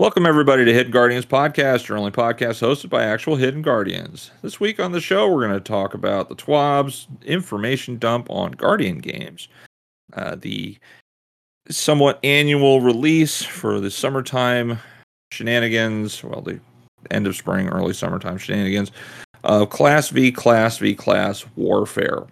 Welcome, everybody, to Hidden Guardians Podcast, your only podcast hosted by actual Hidden Guardians. This week on the show, we're going to talk about the TWAB's information dump on Guardian games, uh, the somewhat annual release for the summertime shenanigans, well, the end of spring, early summertime shenanigans of Class V, Class V, Class Warfare.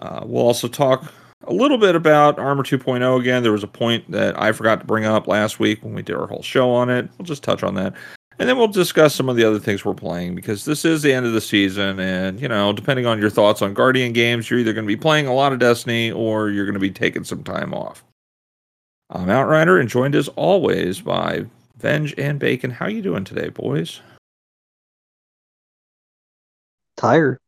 Uh, we'll also talk a little bit about Armor 2.0 again. There was a point that I forgot to bring up last week when we did our whole show on it. We'll just touch on that. And then we'll discuss some of the other things we're playing because this is the end of the season. And, you know, depending on your thoughts on Guardian games, you're either going to be playing a lot of Destiny or you're going to be taking some time off. I'm Outrider and joined as always by Venge and Bacon. How you doing today, boys? Tired.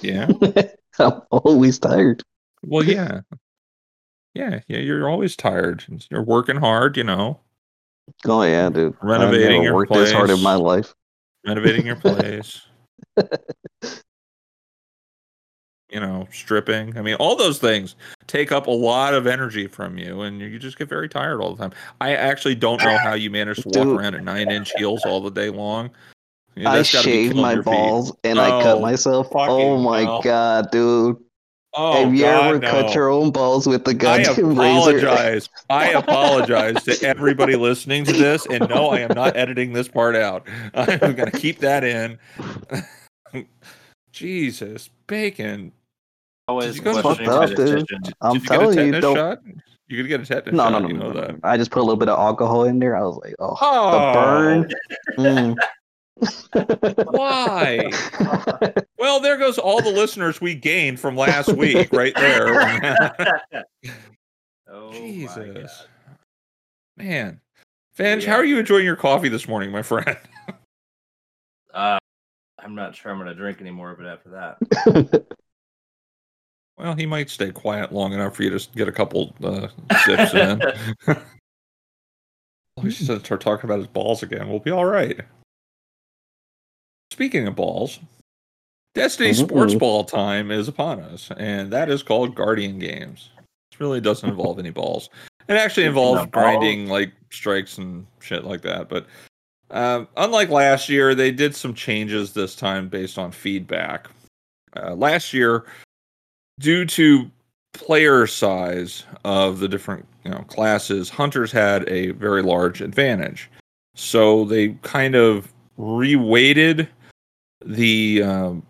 Yeah. I'm always tired. Well, yeah. Yeah, yeah, you're always tired. You're working hard, you know, Oh yeah, dude. Renovating I've never your worked this hard in my life. renovating your place. you know, stripping. I mean, all those things take up a lot of energy from you, and you just get very tired all the time. I actually don't know how you manage to walk Dude. around in nine inch heels all the day long. I that's gotta be shaved killing my your feet. balls and I cut Oh, myself. Oh my hell. god, dude. Oh, Have you God, ever no. cut your own balls with the I goddamn razor? apologize. I apologize to everybody listening to this, and no, I am not editing this part out. I'm going to keep that in. Jesus, bacon. Always you go to- questioning Fucked up, dude. I'm Did you telling you, tetanus don't. shot? You could get a tetanus No, shot. no, no, you no, know no, that. no. I just put a little bit of alcohol in there. I was like, oh, Oh, burn. mm. Why? Well, there goes all the listeners we gained from last week, right there. oh, Jesus, man, Vange, Yeah. how are you enjoying your coffee this morning, my friend? Uh, I'm not sure I'm going to drink anymore, but after that, Well, he might stay quiet long enough for you to get a couple uh, sips in. we should start talking about his balls again. We'll be all right. Speaking of balls, Destiny Mhm. Sports Ball time is upon us, and that is called Guardian Games. This really doesn't involve any balls. It actually involves balls. grinding like strikes and shit like that. But um, unlike last year, they did some changes this time based on feedback. Uh, last year, due to player size of the different you know classes, hunters had a very large advantage. So they kind of reweighted the um,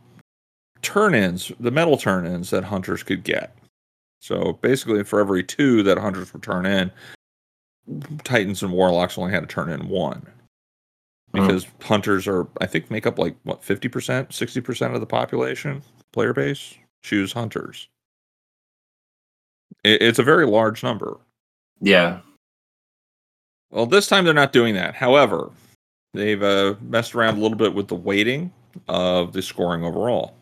turn-ins, the metal turn-ins that hunters could get. So basically, for every two that hunters would turn in, titans and warlocks only had to turn in one. Because hunters are, I think, make up like what fifty percent, sixty percent of the population player base choose hunters. It, it's a very large number. yeah, Well, this time they're not doing that. However, they've uh, messed around a little bit with the weighting of the scoring overall.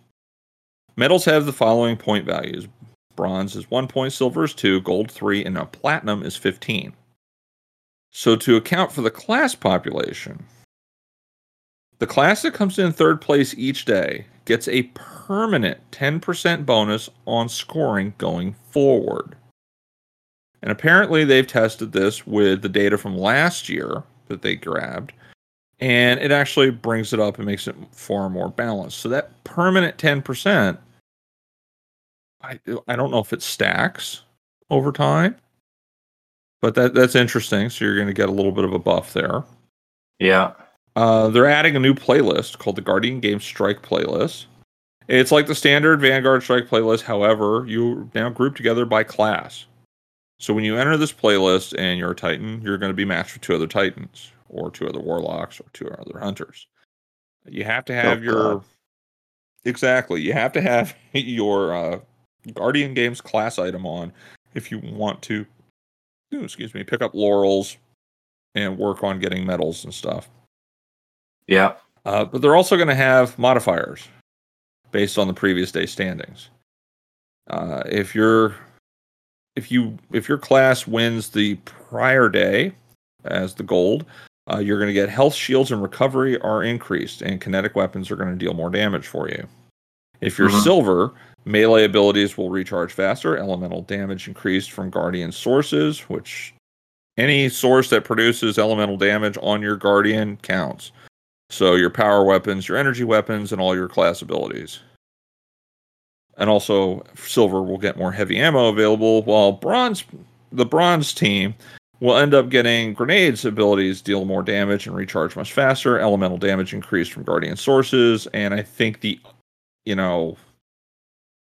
Medals have the following point values bronze is one point, silver is two, gold three, and a platinum is 15. So, to account for the class population, the class that comes in third place each day gets a permanent 10% bonus on scoring going forward. And apparently, they've tested this with the data from last year that they grabbed, and it actually brings it up and makes it far more balanced. So that permanent ten percent, I I don't know if it stacks over time, but that that's interesting. So you're going to get a little bit of a buff there. yeah, Uh, they're adding a new playlist called the Guardian Games Strike playlist. It's like the standard Vanguard Strike playlist. However, you now group together by class. So when you enter this playlist and you're a Titan, you're going to be matched with two other Titans, or two other Warlocks, or two other Hunters. You have to have Oh, your God. exactly. You have to have your uh, Guardian Games class item on if you want to. ooh, excuse me. Pick up laurels and work on getting medals and stuff. yeah, Uh, but they're also going to have modifiers based on the previous day standings. Uh, if your if you if your class wins the prior day as the gold, uh, you're going to get health shields and recovery are increased, and kinetic weapons are going to deal more damage for you. If you're Mhm. silver, melee abilities will recharge faster, elemental damage increased from guardian sources, which Any source that produces elemental damage on your guardian counts. So your power weapons, your energy weapons, and all your class abilities. And also, silver will get more heavy ammo available, while bronze, the bronze team, will end up getting grenades abilities deal more damage and recharge much faster. Elemental damage increased from guardian sources, and I think the, you know,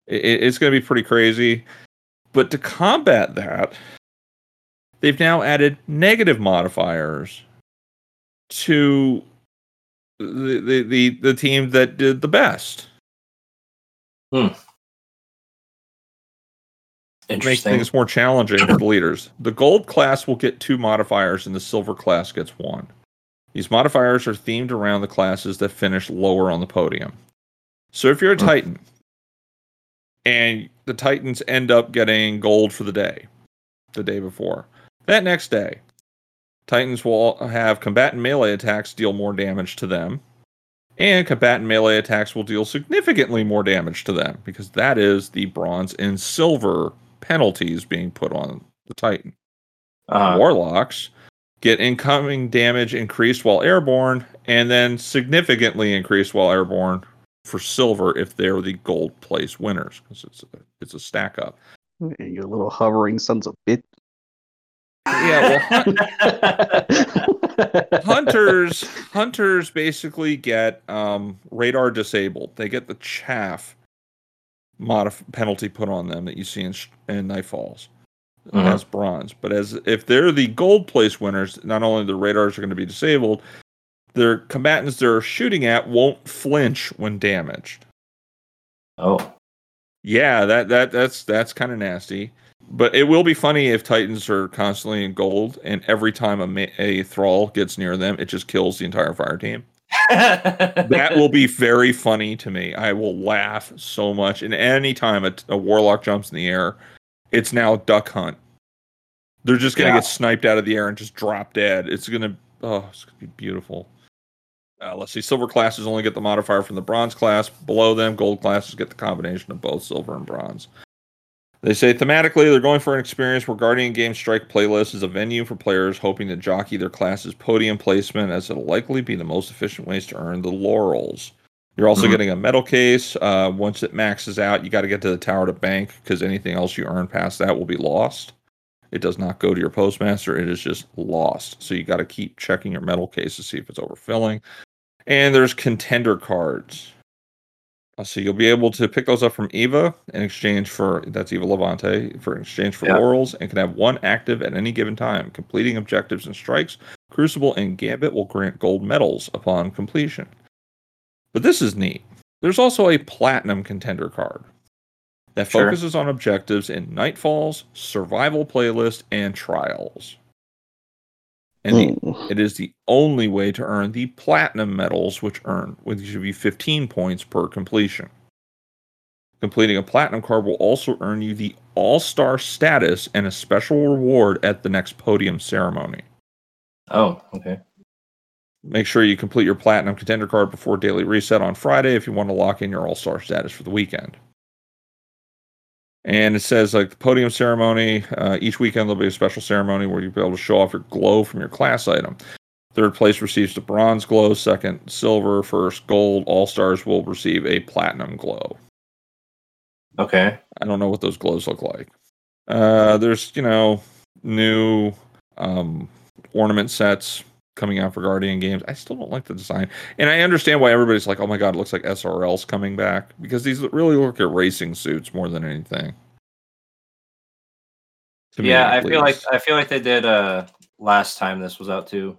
it, it's going to be pretty crazy. But to combat that, they've now added negative modifiers to the the the, the team that did the best. Hmm. Make Interesting. things more challenging for the leaders. The gold class will get two modifiers, and the silver class gets one. These modifiers are themed around the classes that finish lower on the podium. So if you're a Hmm. Titan, and the Titans end up getting gold for the day, the day before, that next day, Titans will have combatant melee attacks deal more damage to them, and combatant melee attacks will deal significantly more damage to them because that is the bronze and silver penalties being put on the Titan. Uh, Warlocks get incoming damage increased while airborne, and then significantly increased while airborne for silver if they're the gold place winners because it's a, it's a stack up. And You little hovering sons of bitch. Yeah, well, hunters hunters basically get um, radar disabled. They get the chaff modif- penalty put on them that you see in, sh- in Nightfalls Mhm. as bronze. But as if they're the gold place winners, not only the radars are going to be disabled, their combatants they're shooting at won't flinch when damaged. oh, Yeah, that that that's that's kind of nasty. But it will be funny if Titans are constantly in gold, and every time a, ma- a thrall gets near them, it just kills the entire fire team. That will be very funny to me. I will laugh so much. And any time a, a warlock jumps in the air, it's now duck hunt. They're just gonna Yeah. get sniped out of the air and just drop dead. It's gonna oh, it's gonna be beautiful. Uh, let's see. Silver classes only get the modifier from the bronze class. Below them, gold classes get the combination of both silver and bronze. They say thematically they're going for an experience where Guardian Game Strike playlist is a venue for players hoping to jockey their class's podium placement, as it'll likely be the most efficient ways to earn the laurels. You're also Mhm. getting a medal case. Uh, once it maxes out, you got to get to the tower to bank because anything else you earn past that will be lost. It does not go to your postmaster; it is just lost. So you got to keep checking your medal case to see if it's overfilling. And there's contender cards. So you'll be able to pick those up from Eva in exchange for that's Eva Levante for exchange for Yeah. laurels and can have one active at any given time. Completing objectives and strikes, Crucible and Gambit will grant gold medals upon completion. But this is neat. There's also a platinum contender card that Sure. focuses on objectives in Nightfalls, Survival Playlist, and Trials. And the Mm. it is the only way to earn the platinum medals, which earn which give you 15 points per completion. Completing a platinum card will also earn you the all-star status and a special reward at the next podium ceremony. oh, okay. Make sure you complete your platinum contender card before daily reset on Friday if you want to lock in your all-star status for the weekend. And it says like the podium ceremony. Uh, each weekend there'll be a special ceremony where you'll be able to show off your glow from your class item. Third place receives the bronze glow. Second, silver. First, gold. All stars will receive a platinum glow. Okay. I don't know what those glows look like. Uh, there's you know new um, ornament sets coming out for Guardian games. I still don't like the design, and I understand why everybody's like, "Oh my god, it looks like SRL's coming back," because these really look at racing suits more than anything. Yeah, I at feel like. I feel like they did uh last time this was out too.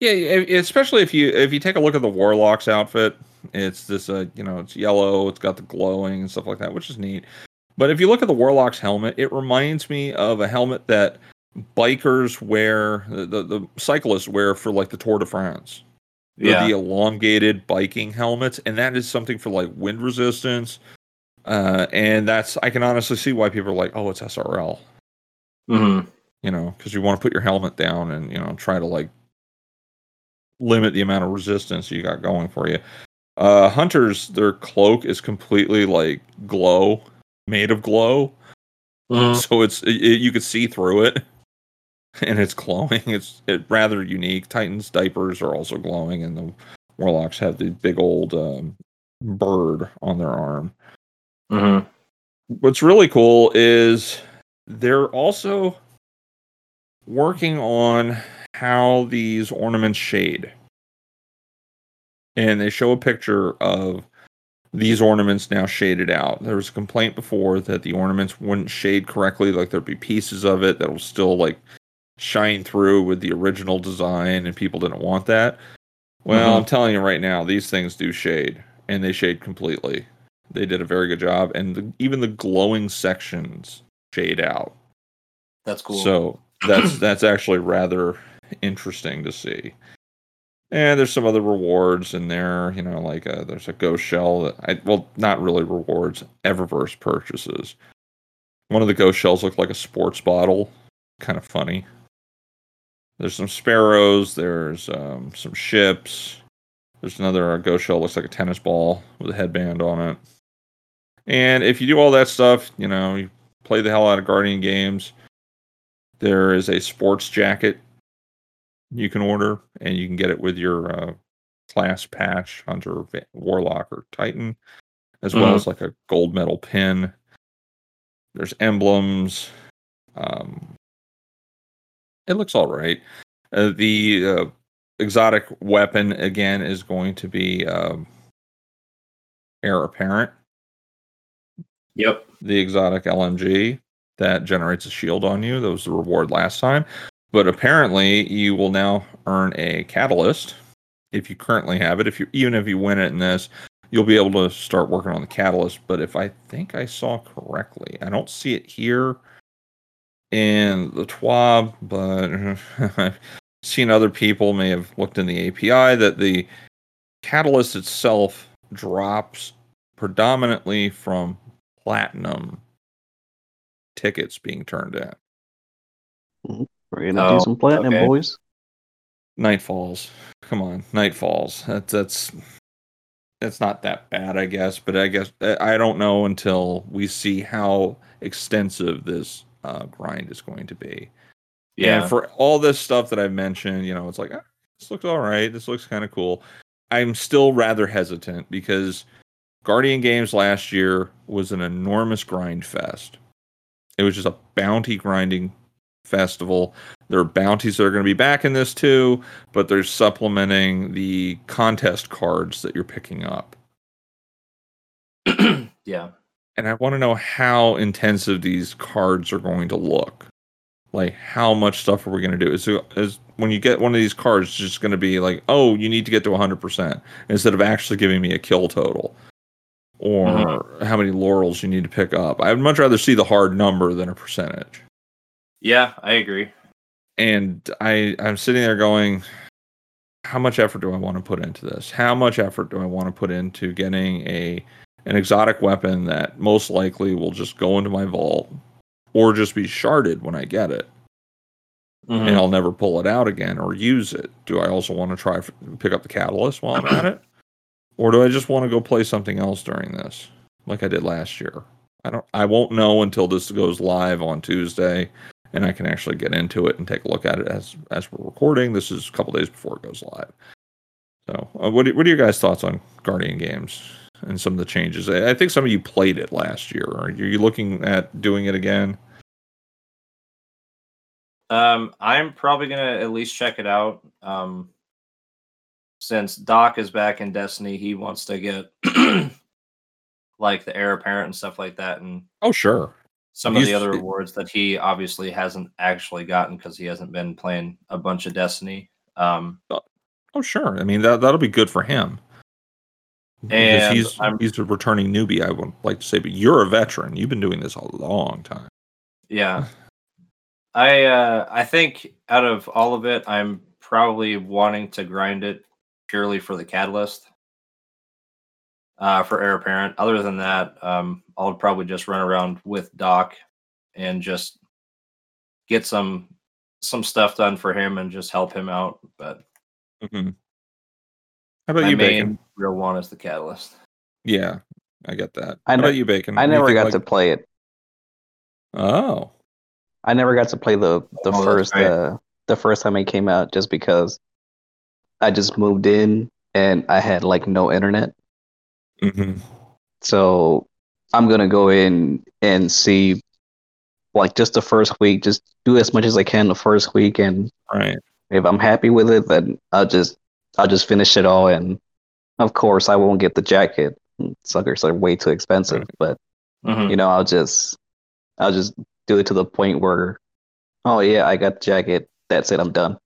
Yeah, especially if you if you take a look at the Warlock's outfit, it's this uh you know it's yellow, it's got the glowing and stuff like that, which is neat. But if you look at the Warlock's helmet, it reminds me of a helmet that bikers wear, the the, the cyclists wear for like the Tour de France. Yeah. the elongated biking helmets, and that is something for like wind resistance. Uh, and that's I can honestly see why people are like, oh, it's SRL hmm you know, because you want to put your helmet down and you know try to like limit the amount of resistance you got going for you. Uh, hunters, their cloak is completely like glow, made of glow, hmm so it's it, it- you could see through it. and it's glowing. It's it, rather unique. Titan's diapers are also glowing, and the warlocks have the big old um, bird on their arm. Mm-hmm. What's really cool is they're also working on how these ornaments shade. And they show a picture of these ornaments now shaded out. There was a complaint before that the ornaments wouldn't shade correctly, like there'd be pieces of it that will still like shine through with the original design, and people didn't want that. Well, Mhm. I'm telling you right now, these things do shade, and they shade completely. They did a very good job, and the, even the glowing sections shade out. That's cool. So that's that's actually rather interesting to see. And there's some other rewards in there, you know, like uh there's a ghost shell that I well, not really rewards, Eververse purchases. One of the ghost shells looked like a sports bottle, kind of funny. There's some sparrows. There's um, some ships. There's another uh, ghost shell looks like a tennis ball with a headband on it. And if you do all that stuff, you know, you play the hell out of Guardian games. There is a sports jacket you can order, and you can get it with your uh, class patch, Hunter, Warlock, or Titan, as well Mhm. as like a gold medal pin. There's emblems. Um, it looks all right. Uh, the uh, exotic weapon again is going to be um, heir apparent. yep. the exotic LMG that generates a shield on you. That was the reward last time. But apparently, you will now earn a catalyst if you currently have it. If you even if you win it in this, you'll be able to start working on the catalyst. But if I think I saw correctly, I don't see it here in the TWAB, but I've seen other people may have looked in the API that the catalyst itself drops predominantly from platinum tickets being turned in. Hmm. We're gonna Oh, do some platinum, okay. boys. Night Falls. Come on, Night Falls. That's that's that's not that bad, I guess. But I guess I I don't know until we see how extensive this uh, grind is going to be. Yeah. And for all this stuff that I've mentioned, you know, it's like ah, this looks all right. This looks kind of cool. I'm still rather hesitant because Guardian Games last year was an enormous grind fest. It was just a bounty grinding festival. There are bounties that are going to be back in this too, but they're supplementing the contest cards that you're picking up. yeah. And I want to know how intensive these cards are going to look. Like, how much stuff are we going to do? Is, is when you get one of these cards, it's just going to be like, oh, you need to get to 100% instead of actually giving me a kill total or uh-huh. how many laurels you need to pick up. I'd much rather see the hard number than a percentage. Yeah, I agree. and I I'm sitting there going, how much effort do I want to put into this? How much effort do I want to put into getting a an exotic weapon that most likely will just go into my vault or just be sharded when I get it Mhm. and I'll never pull it out again or use it? Do I also want to try f- pick up the catalyst while I'm at it? Or do I just want to go play something else during this like I did last year? I don't I won't know until this goes live on Tuesday and I can actually get into it and take a look at it as as we're recording. This is a couple days before it goes live. So, uh, what do, what are your guys' thoughts on Guardian games and some of the changes? I think some of you played it last year. Are you looking at doing it again? Um, I'm probably gonna at least check it out. Um, since Doc is back in Destiny, he wants to get like the heir apparent and stuff like that, and Oh, sure. some of the other rewards that he obviously hasn't actually gotten because he hasn't been playing a bunch of Destiny. Um, Oh, sure. I mean that that'll be good for him. And he's I'm- he's a returning newbie, I would like to say, but you're a veteran. You've been doing this a long time. yeah, I uh, I think out of all of it, I'm probably wanting to grind it purely for the catalyst. Uh, for heir apparent. Other than that, um, I'll probably just run around with Doc and just get some some stuff done for him and just help him out. But Mhm. How about my you, main Bacon? real one is the catalyst. Yeah, I get that. I How ne- about you, Bacon? I you never think, got like- to play it. Oh, I never got to play the the Oh, that's first right. uh the first time it came out just because I just moved in and I had like no internet. Mm-hmm. So I'm gonna go in and see like just the first week, just do as much as I can the first week and Right. if I'm happy with it then I'll just I'll just finish it all and of course I won't get the jacket. Suckers are way too expensive, Right. but Mhm. you know, I'll just I'll just do it to the point where oh yeah, I got the jacket. That's it, I'm done.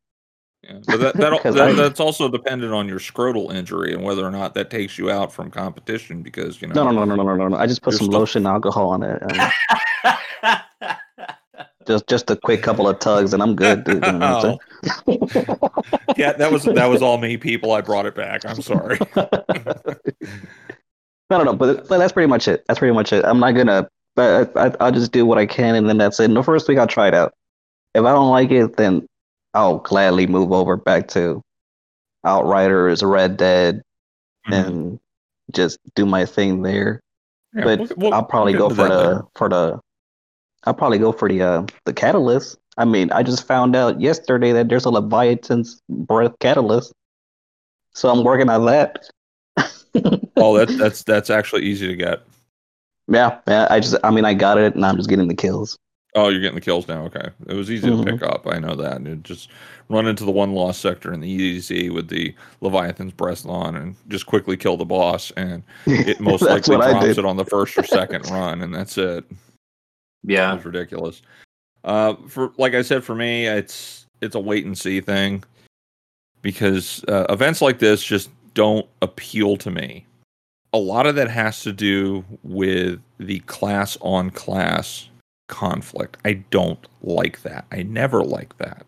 Yeah. But that, that, that I- that's also dependent on your scrotal injury and whether or not that takes you out from competition because you know No, no, no, no, no, no, no. I just put some still- lotion, alcohol on it, and just just a quick couple of tugs, and I'm good. Dude, you know yeah, that was that was all me, people. I brought it back. I'm sorry. no, no, no. But, but that's pretty much it. That's pretty much it. I'm not gonna. But I, I'll just do what I can, and then that's it. And the first week I'll try it out. If I don't like it, then I'll gladly move over back to Outriders, Red Dead, Mm-hmm. and just do my thing there. Yeah, but we'll- we'll- I'll probably we'll go for the later. for the. I'll probably go for the uh, the catalyst. I mean, I just found out yesterday that there's a Leviathan's breath catalyst, so I'm working on that. Oh, that, that's that's actually easy to get. yeah, yeah. I just, I mean, I got it, and I'm just getting the kills. Oh, you're getting the kills now. Okay, it was easy Mhm. to pick up. I know that. And just run into the one lost sector in the EDZ with the Leviathan's breath on, and just quickly kill the boss, and it most likely drops it on the first or second run, and that's it. Yeah. It's ridiculous. Uh, for like I said, for me, it's it's a wait and see thing because uh, events like this just don't appeal to me. A lot of that has to do with the class on class conflict. I don't like that. I never like that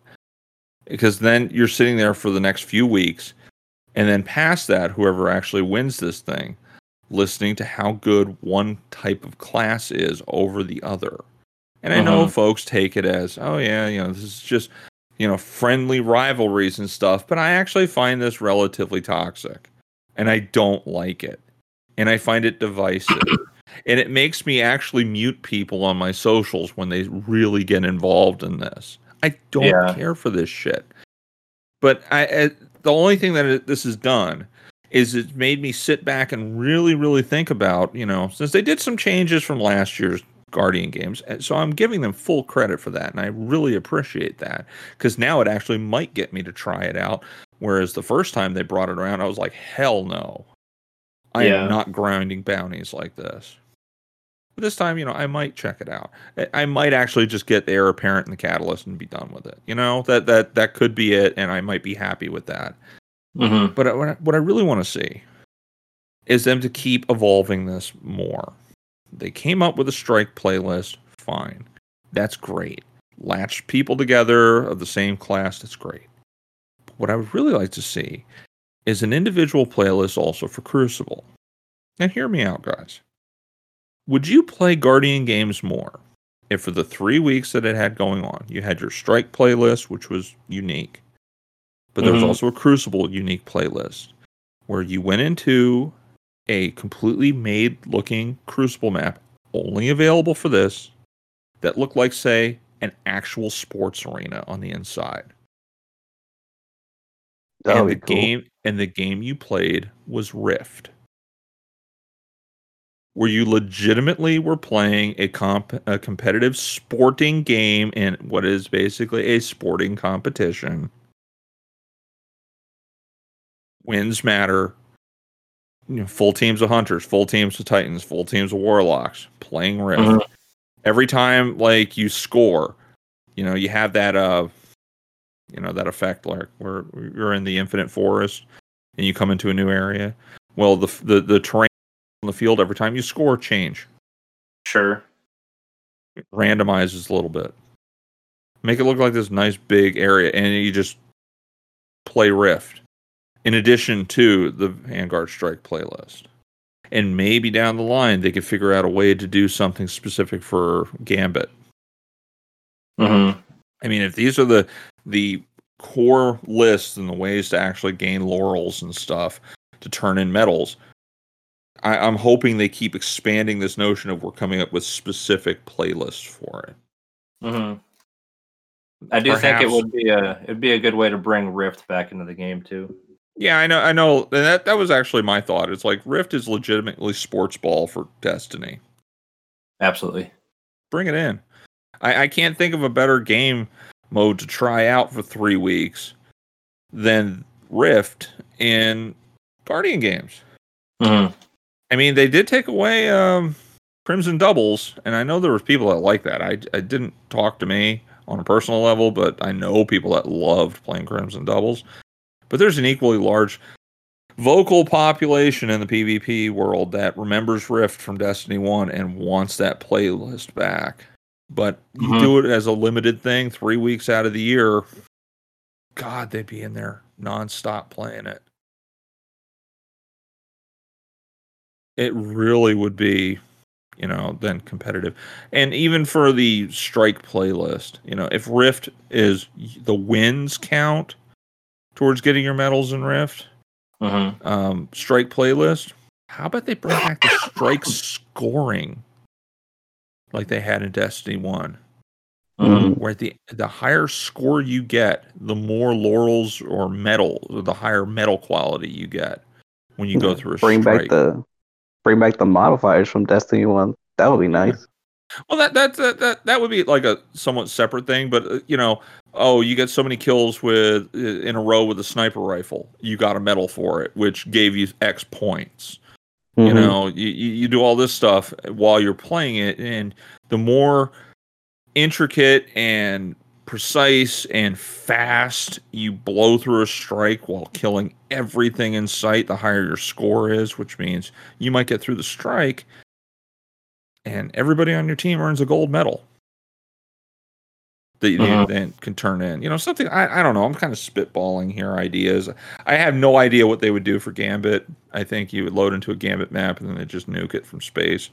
because then you're sitting there for the next few weeks, and then past that, whoever actually wins this thing, listening to how good one type of class is over the other. And I know Mhm. folks take it as, oh yeah, you know, this is just, you know, friendly rivalries and stuff, but I actually find this relatively toxic. And I don't like it. And I find it divisive. and it makes me actually mute people on my socials when they really get involved in this. I don't Yeah. care for this shit. But I, I the only thing that it, this has done is it's made me sit back and really, really think about, you know, since they did some changes from last year's Guardian games. So I'm giving them full credit for that. And I really appreciate that because now it actually might get me to try it out. Whereas the first time they brought it around, I was like, hell no. I Yeah. am not grinding bounties like this. But this time, you know, I might check it out. I- might actually just get the heir apparent and the catalyst and be done with it. You know, that that that could be it, and I might be happy with that. hmm But what I, what I really want to see is them to keep evolving this more. They came up with a strike playlist, fine. That's great. Latch people together of the same class, that's great. But what I would really like to see is an individual playlist also for Crucible. And hear me out, guys. Would you play Guardian games more if for the three weeks that it had going on, you had your strike playlist, which was unique, but there was Mhm. also a Crucible unique playlist where you went into a completely made looking Crucible map, only available for this, that looked like, say, an actual sports arena on the inside. That and the cool. game and the game you played was Rift. Where you legitimately were playing a comp a competitive sporting game in what is basically a sporting competition. Wins matter. You know, full teams of hunters, full teams of titans, full teams of warlocks, playing Rift. Mhm. Every time like you score, you know, you have that uh you know that effect like where you're in the infinite forest and you come into a new area well the the, the terrain on the field every time you score change Sure. it randomizes a little bit make it look like this nice big area and you just play rift in addition to the vanguard strike playlist and maybe down the line they could figure out a way to do something specific for gambit hmm I mean, if these are the the core lists and the ways to actually gain laurels and stuff to turn in medals, I, I'm hoping they keep expanding this notion of we're coming up with specific playlists for it. hmm I do think it would be a it'd be a good way to bring Rift back into the game too. Yeah, I know. I know. And that that was actually my thought. It's like Rift is legitimately sports ball for Destiny. Absolutely. Bring it in. I, I can't think of a better game mode to try out for three weeks than Rift in Guardian games. Mhm. I mean, they did take away um, Crimson Doubles, and I know there was people that like that. I, I didn't talk to me on a personal level, but I know people that loved playing Crimson Doubles. But there's an equally large vocal population in the PvP world that remembers Rift from Destiny 1 and wants that playlist back. But you Mhm. do it as a limited thing, three weeks out of the year. God, they'd be in there nonstop playing it. It really would be, you know, then competitive. And even for the strike playlist, you know, if Rift is the wins count towards getting your medals in Rift, Mhm. um, strike playlist. How about they bring back the strike scoring like they had in Destiny One, Mhm. where the the higher score you get, the more laurels or medal, the higher medal quality you get when you go through a bring strike. back the bring back the modifiers from Destiny One. That would be nice. Well, that that that that, that would be like a somewhat separate thing, but uh, you know, oh, you get so many kills with in a row with a sniper rifle, you got a medal for it, which gave you X points. you Mhm. know you, you you do all this stuff while you're playing it and the more intricate and precise and fast you blow through a strike while killing everything in sight the higher your score is which means you might get through the strike and everybody on your team earns a gold medal that you Mhm. then can turn in. You know something I, I don't know i'm kind of spitballing here ideas. I have no idea what they would do for gambit. I think you would load into a gambit map and then they just nuke it from space.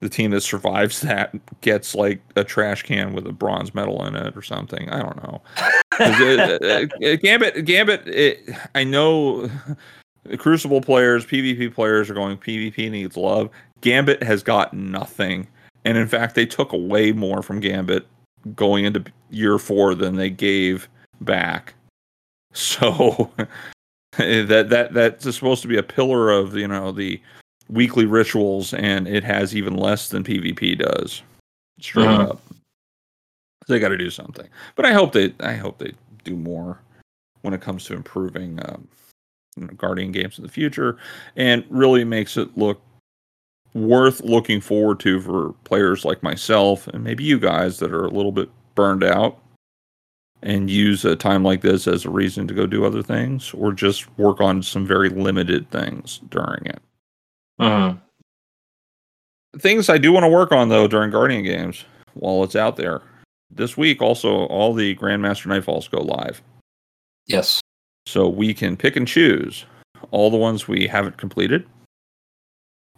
The team that survives that gets like a trash can with a bronze medal in it or something. I don't know. uh, uh, uh, gambit gambit it, i know crucible players pvp players are going pvp needs love. Gambit has got nothing. And in fact they took away more from gambit going into year four than they gave back. So that that that's supposed to be a pillar of you know the weekly rituals, and it has even less than PvP does. Straight Mhm. up, they got to do something. But I hope they I hope they do more when it comes to improving um, you know, Guardian games in the future, and really makes it look worth looking forward to for players like myself and maybe you guys that are a little bit burned out and use a time like this as a reason to go do other things or just work on some very limited things during it. Mhm. Things I do want to work on though during Guardian games while it's out there. This week also all the Grandmaster Nightfalls go live. Yes. So we can pick and choose all the ones we haven't completed.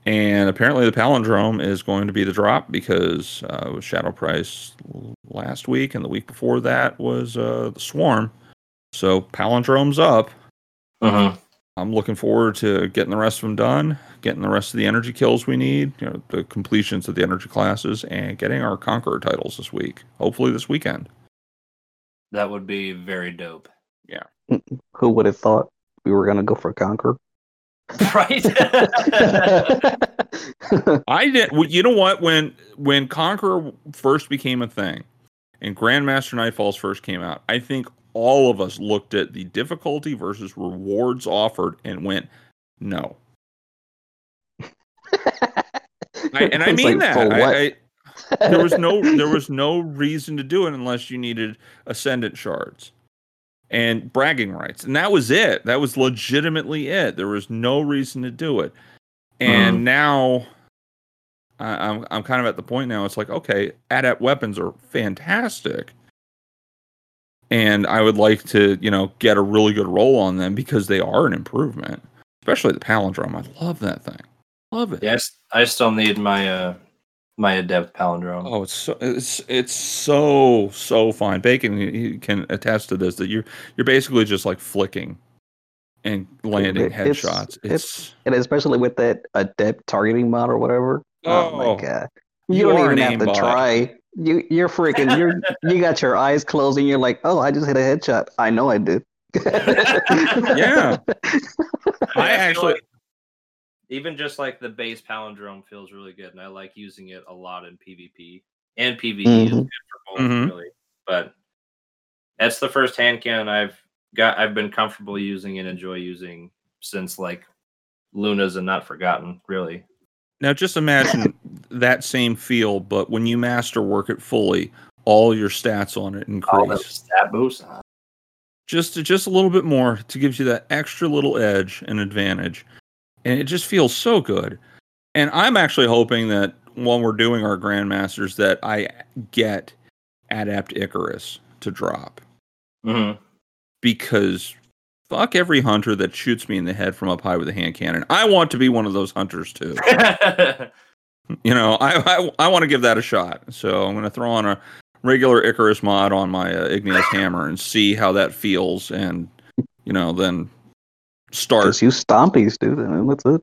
And apparently, the palindrome is going to be the drop because uh, it was Shadow Price last week, and the week before that was uh, the Swarm. So palindrome's up. Mhm. I'm looking forward to getting the rest of them done, getting the rest of the energy kills we need, you know, the completions of the energy classes, and getting our Conqueror titles this week. Hopefully, this weekend. That would be very dope. Yeah. Who would have thought we were gonna go for Conquer? right? I did. well, You know what? When when Conqueror first became a thing, and Grandmaster Nightfalls first came out, I think all of us looked at the difficulty versus rewards offered and went, "No." I, and I mean like, that. I, I, there was no there was no reason to do it unless you needed ascendant shards and bragging rights, and that was it. That was legitimately it. There was no reason to do it. And Mhm. now I, I'm I'm kind of at the point now. It's like okay, adept weapons are fantastic, and I would like to you know get a really good roll on them because they are an improvement, especially the palindrome. I love that thing. Love it. yes. I still need my uh my adept palindrome. Oh, it's so it's it's so so fine. Bacon he he can attest to this that you're you're basically just like flicking and landing It- it's- headshots. it's- It's, and especially with that adept targeting mod or whatever. Oh, Oh, my god! you You, don't even have to aimbot. try. You you're freaking you're you got your eyes closed and you're like, oh, I just hit a headshot. I know I did. Yeah. I feel actually- like even just like the base palindrome feels really good, and I like using it a lot in PvP and PvE is Mhm. good for both, Mhm. really. But that's the first hand cannon I've got. I've been comfortable using and enjoy using since like Luna's and Not Forgotten. Really, Now just imagine that same feel, but when you master work it fully, all your stats on it all increase. stat boosts. uh, Just just a little bit more to give you that extra little edge and advantage. And it just feels so good. And I'm actually hoping that when we're doing our grandmasters that I get Adept Icarus to drop. mhm. because fuck every hunter that shoots me in the head from up high with a hand cannon. I want to be one of those hunters too. You know, I I, I want to give that a shot. So I'm going to throw on a regular Icarus mod on my uh, Igneous hammer and see how that feels, and you know, then start Just use stompies, dude. And what's it?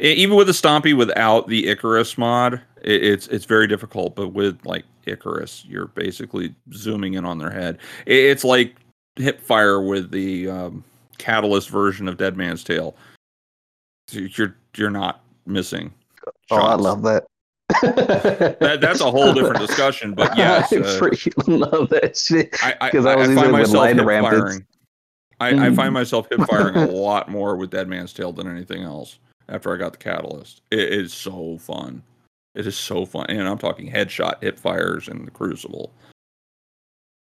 E- even with a Stompy without the Icarus mod, it, it's it's very difficult. But with like Icarus, you're basically zooming in on their head. It, it's like hip fire with the um, Catalyst version of Dead Man's Tale. You're you're not missing. Oh, I love that. That, that's a whole different discussion. But yes, I uh, freaking love that shit. I, I, 'Cause I I, was I using find with myself line hip rampants. firing. I, I Mm. find myself hip firing a lot more with Dead Man's Tale than anything else after I got the Catalyst. It is so fun. It is so fun. And I'm talking headshot hip fires in the Crucible.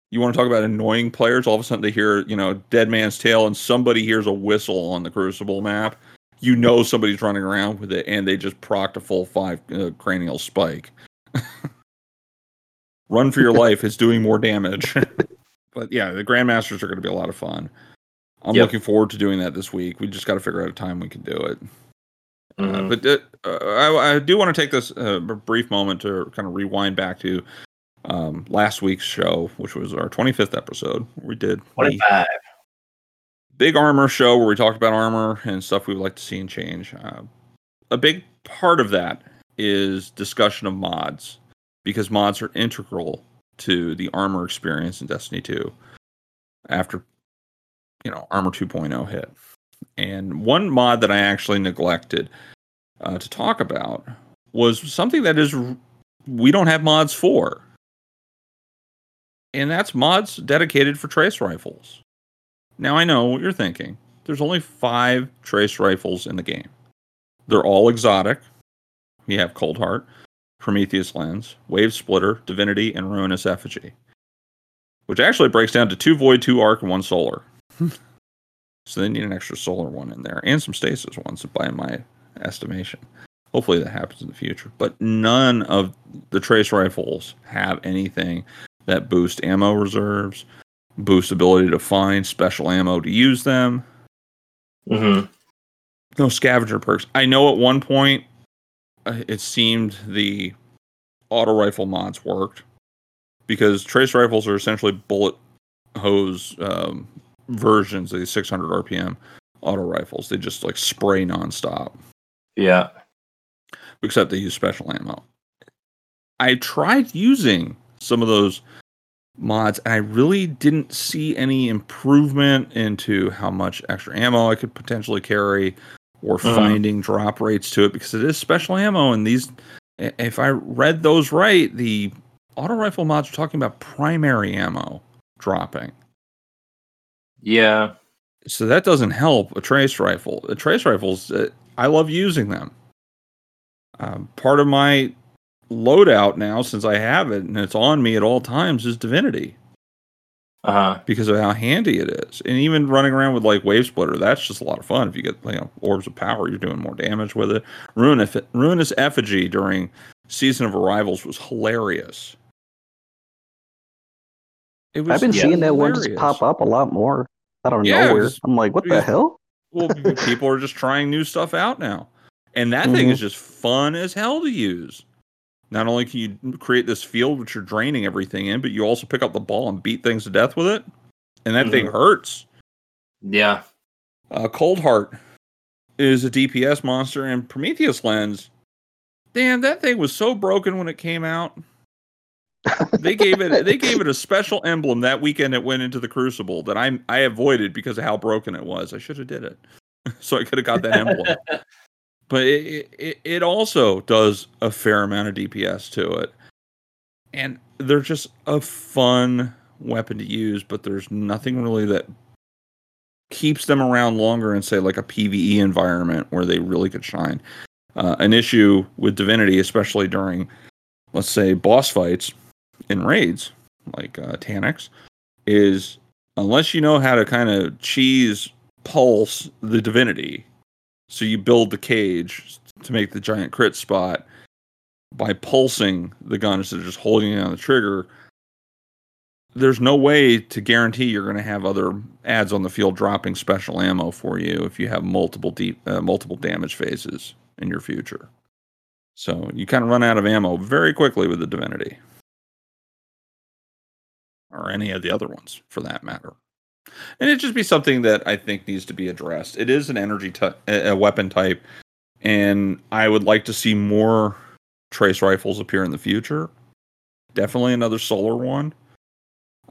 You want to talk about annoying players? All of a sudden they hear, you know, Dead Man's Tale and somebody hears a whistle on the Crucible map. You know somebody's running around with it and they just proc a full five uh, cranial spike. Run for your life. is doing more damage. but yeah, the Grandmasters are going to be a lot of fun. I'm Yep. looking forward to doing that this week. We just got to figure out a time we can do it. Uh, Mhm. but uh, uh, I, I do want to take this uh, brief moment to kind of rewind back to um, last week's show, which was our 25th episode. We did the 25. big armor show where we talked about armor and stuff we would like to see and change. Uh, a big part of that is discussion of mods because mods are integral to the armor experience in Destiny 2 after you know armor 2.0 hit. And one mod that I actually neglected uh, to talk about was something that is we don't have mods for. And that's mods dedicated for trace rifles. Now I know what you're thinking. There's only five trace rifles in the game. They're all exotic. We have Cold Heart, Prometheus Lens, Wave Splitter, Divinity, and Ruinous Effigy. Which actually breaks down to two Void, two Arc, and one Solar. so they need an extra Solar one in there, and some Stasis ones, by my estimation. Hopefully that happens in the future. But none of the trace rifles have anything that boost ammo reserves, boost ability to find special ammo to use them. Mm-hmm. No scavenger perks. I know at one point uh, it seemed the auto rifle mods worked because trace rifles are essentially bullet hose um, versions of these 600 RPM auto rifles. They just like spray nonstop, Yeah. except they use special ammo. I tried using some of those mods and I really didn't see any improvement into how much extra ammo I could potentially carry or Mhm. finding drop rates to it because it is special ammo and these if I read those right, the auto rifle mods are talking about primary ammo dropping. Yeah. So that doesn't help a trace rifle. The trace rifles, uh, I love using them. Um, part of my loadout now, since I have it and it's on me at all times, is Divinity Uh huh. because of how handy it is. And even running around with like Wave Splitter, that's just a lot of fun. If you get you know orbs of power, you're doing more damage with it. Ruinous, Ruinous Effigy during Season of Arrivals was hilarious. It was I've been Yeah. seeing that one just pop up a lot more out of Yeah, nowhere. it's- I'm like, what the hell? Well, people are just trying new stuff out now. And that thing Mhm. is just fun as hell to use. Not only can you create this field which you're draining everything in, but you also pick up the ball and beat things to death with it. And that thing hurts. Yeah. Uh, Cold Heart is a DPS monster, and Prometheus Lens. Damn, that thing was so broken when it came out. They gave it they gave it a special emblem that weekend it went into the crucible that I I avoided because of how broken it was. I should have did it. so I could have got that emblem. but it, it it also does a fair amount of DPS to it. And they're just a fun weapon to use, but there's nothing really that keeps them around longer in say like a PvE environment where they really could shine. Uh, an issue with Divinity, especially during let's say boss fights in raids like uh, Taniks, is unless you know how to kind of cheese pulse the Divinity, so you build the cage to make the giant crit spot by pulsing the gun instead of just holding it on the trigger there's no way to guarantee you're going to have other ads on the field dropping special ammo for you if you have multiple deep, uh, multiple damage phases in your future. So you kind of run out of ammo very quickly with the Divinity, or any of the other ones for that matter. And it just be something that I think needs to be addressed. It is an energy a weapon type, and I would like to see more trace rifles appear in the future. Definitely another solar one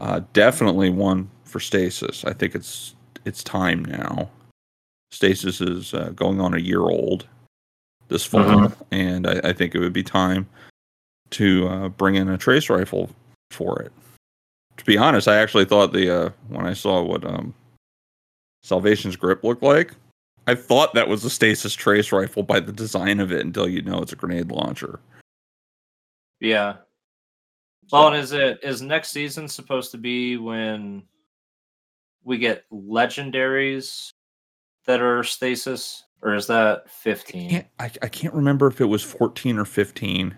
uh, definitely one for Stasis. I think it's it's time now. Stasis is uh, going on a year old this fall, mm-hmm. and I, I, think it would be time to uh, bring in a trace rifle for it. To be honest, I actually thought the uh, when I saw what um, Salvation's grip looked like, I thought that was a stasis trace rifle by the design of it until you know it's a grenade launcher. Yeah, well, and is it is next season supposed to be when we get legendaries that are stasis, or is that fifteen? I can't, I, I can't remember if it was fourteen or fifteen.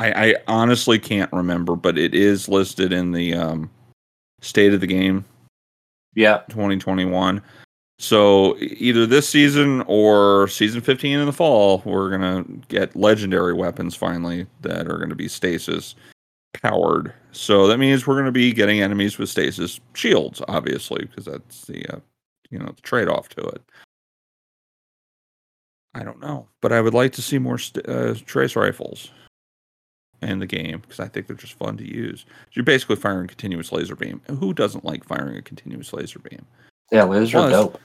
I, I honestly can't remember, but it is listed in the um, state of the game. Yeah, twenty twenty one. So either this season or season 15 in the fall, we're gonna get legendary weapons finally that are gonna be stasis powered. So that means we're going to be getting enemies with stasis shields, obviously, because that's the uh, you know the trade off to it. I don't know, but I would like to see more st- uh, trace rifles in the game because I think they're just fun to use. You're basically firing continuous laser beam. Who doesn't like firing a continuous laser beam? Yeah, laser plus, dope.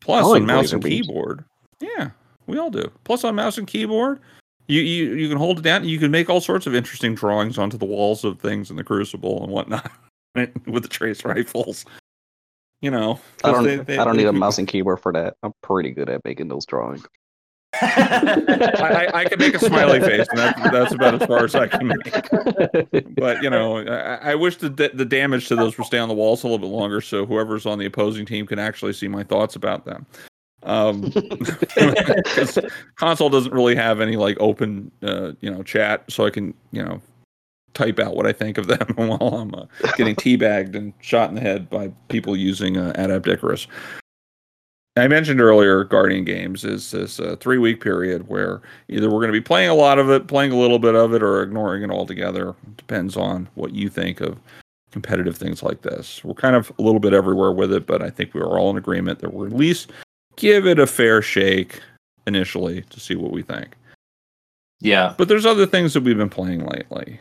Plus like on mouse and keyboard. Yeah, we all do. Plus on mouse and keyboard, you, you you can hold it down. You can make all sorts of interesting drawings onto the walls of things in the Crucible and whatnot with the trace rifles. You know, I don't. They, they, I don't need a mouse and keyboard for that. I'm pretty good at making those drawings. I, I, can make a smiley face, and that's, that's about as far as I can make. But you know, I, I wish the the damage to those would stay on the walls a little bit longer, so whoever's on the opposing team can actually see my thoughts about them um console doesn't really have any like open uh you know chat so i can you know type out what i think of them while i'm uh, getting teabagged and shot in the head by people using uh, adapt icarus i mentioned earlier guardian games is this uh, three week period where either we're going to be playing a lot of it playing a little bit of it or ignoring it altogether depends on what you think of competitive things like this we're kind of a little bit everywhere with it but i think we are all in agreement that we're at least give it a fair shake initially to see what we think. Yeah. But there's other things that we've been playing lately.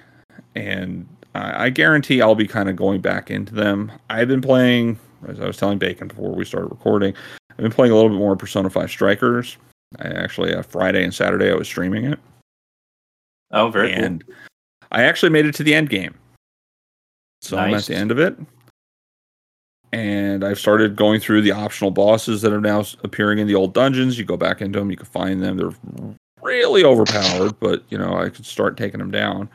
And I, I guarantee I'll be kind of going back into them. I've been playing, as I was telling Bacon before we started recording, I've been playing a little bit more Persona 5 Strikers. I actually, uh, Friday and Saturday, I was streaming it. Oh, very and cool. I actually made it to the end game. So nice. I'm at the end of it and I've started going through the optional bosses that are now appearing in the old dungeons. You go back into them, you can find them. They're really overpowered, but you know I could start taking them down.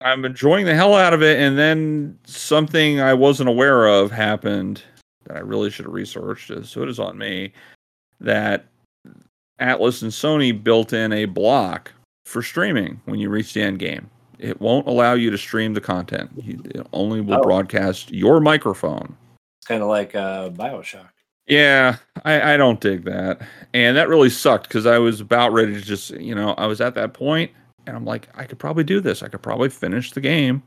I'm enjoying the hell out of it, and then something I wasn't aware of happened that I really should have researched. So it is on me that Atlus and Sony built in a block for streaming when you reach the end game. It won't allow you to stream the content. It only will oh. broadcast your microphone It's kind of like uh, Bioshock. Yeah, I, I don't dig that. And that really sucked because I was about ready to just, you know, I was at that point and I'm like, I could probably do this. I could probably finish the game.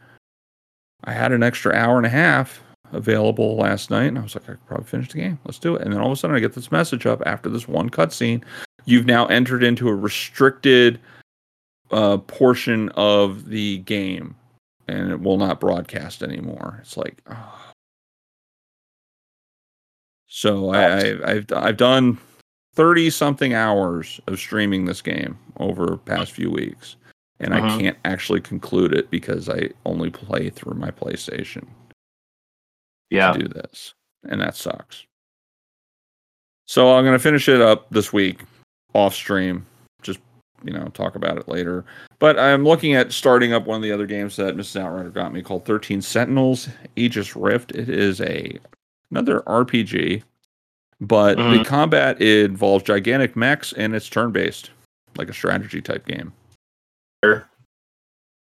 I had an extra hour and a half available last night and I was like, I could probably finish the game. Let's do it. And then all of a sudden I get this message up after this one cutscene. You've now entered into a restricted uh, portion of the game and it will not broadcast anymore. It's like, oh. so I, I, I've I've done thirty something hours of streaming this game over past few weeks, and I Mhm. can't actually conclude it because I only play through my PlayStation Yeah. to do this, and that sucks. So I'm gonna finish it up this week off stream. Just you know, talk about it later. But I'm looking at starting up one of the other games that Mrs. Outrider got me called 13 Sentinels Aegis Rift. It is a another RPG, but the Mhm. combat involves gigantic mechs and it's turn based, like a strategy type game. Sure.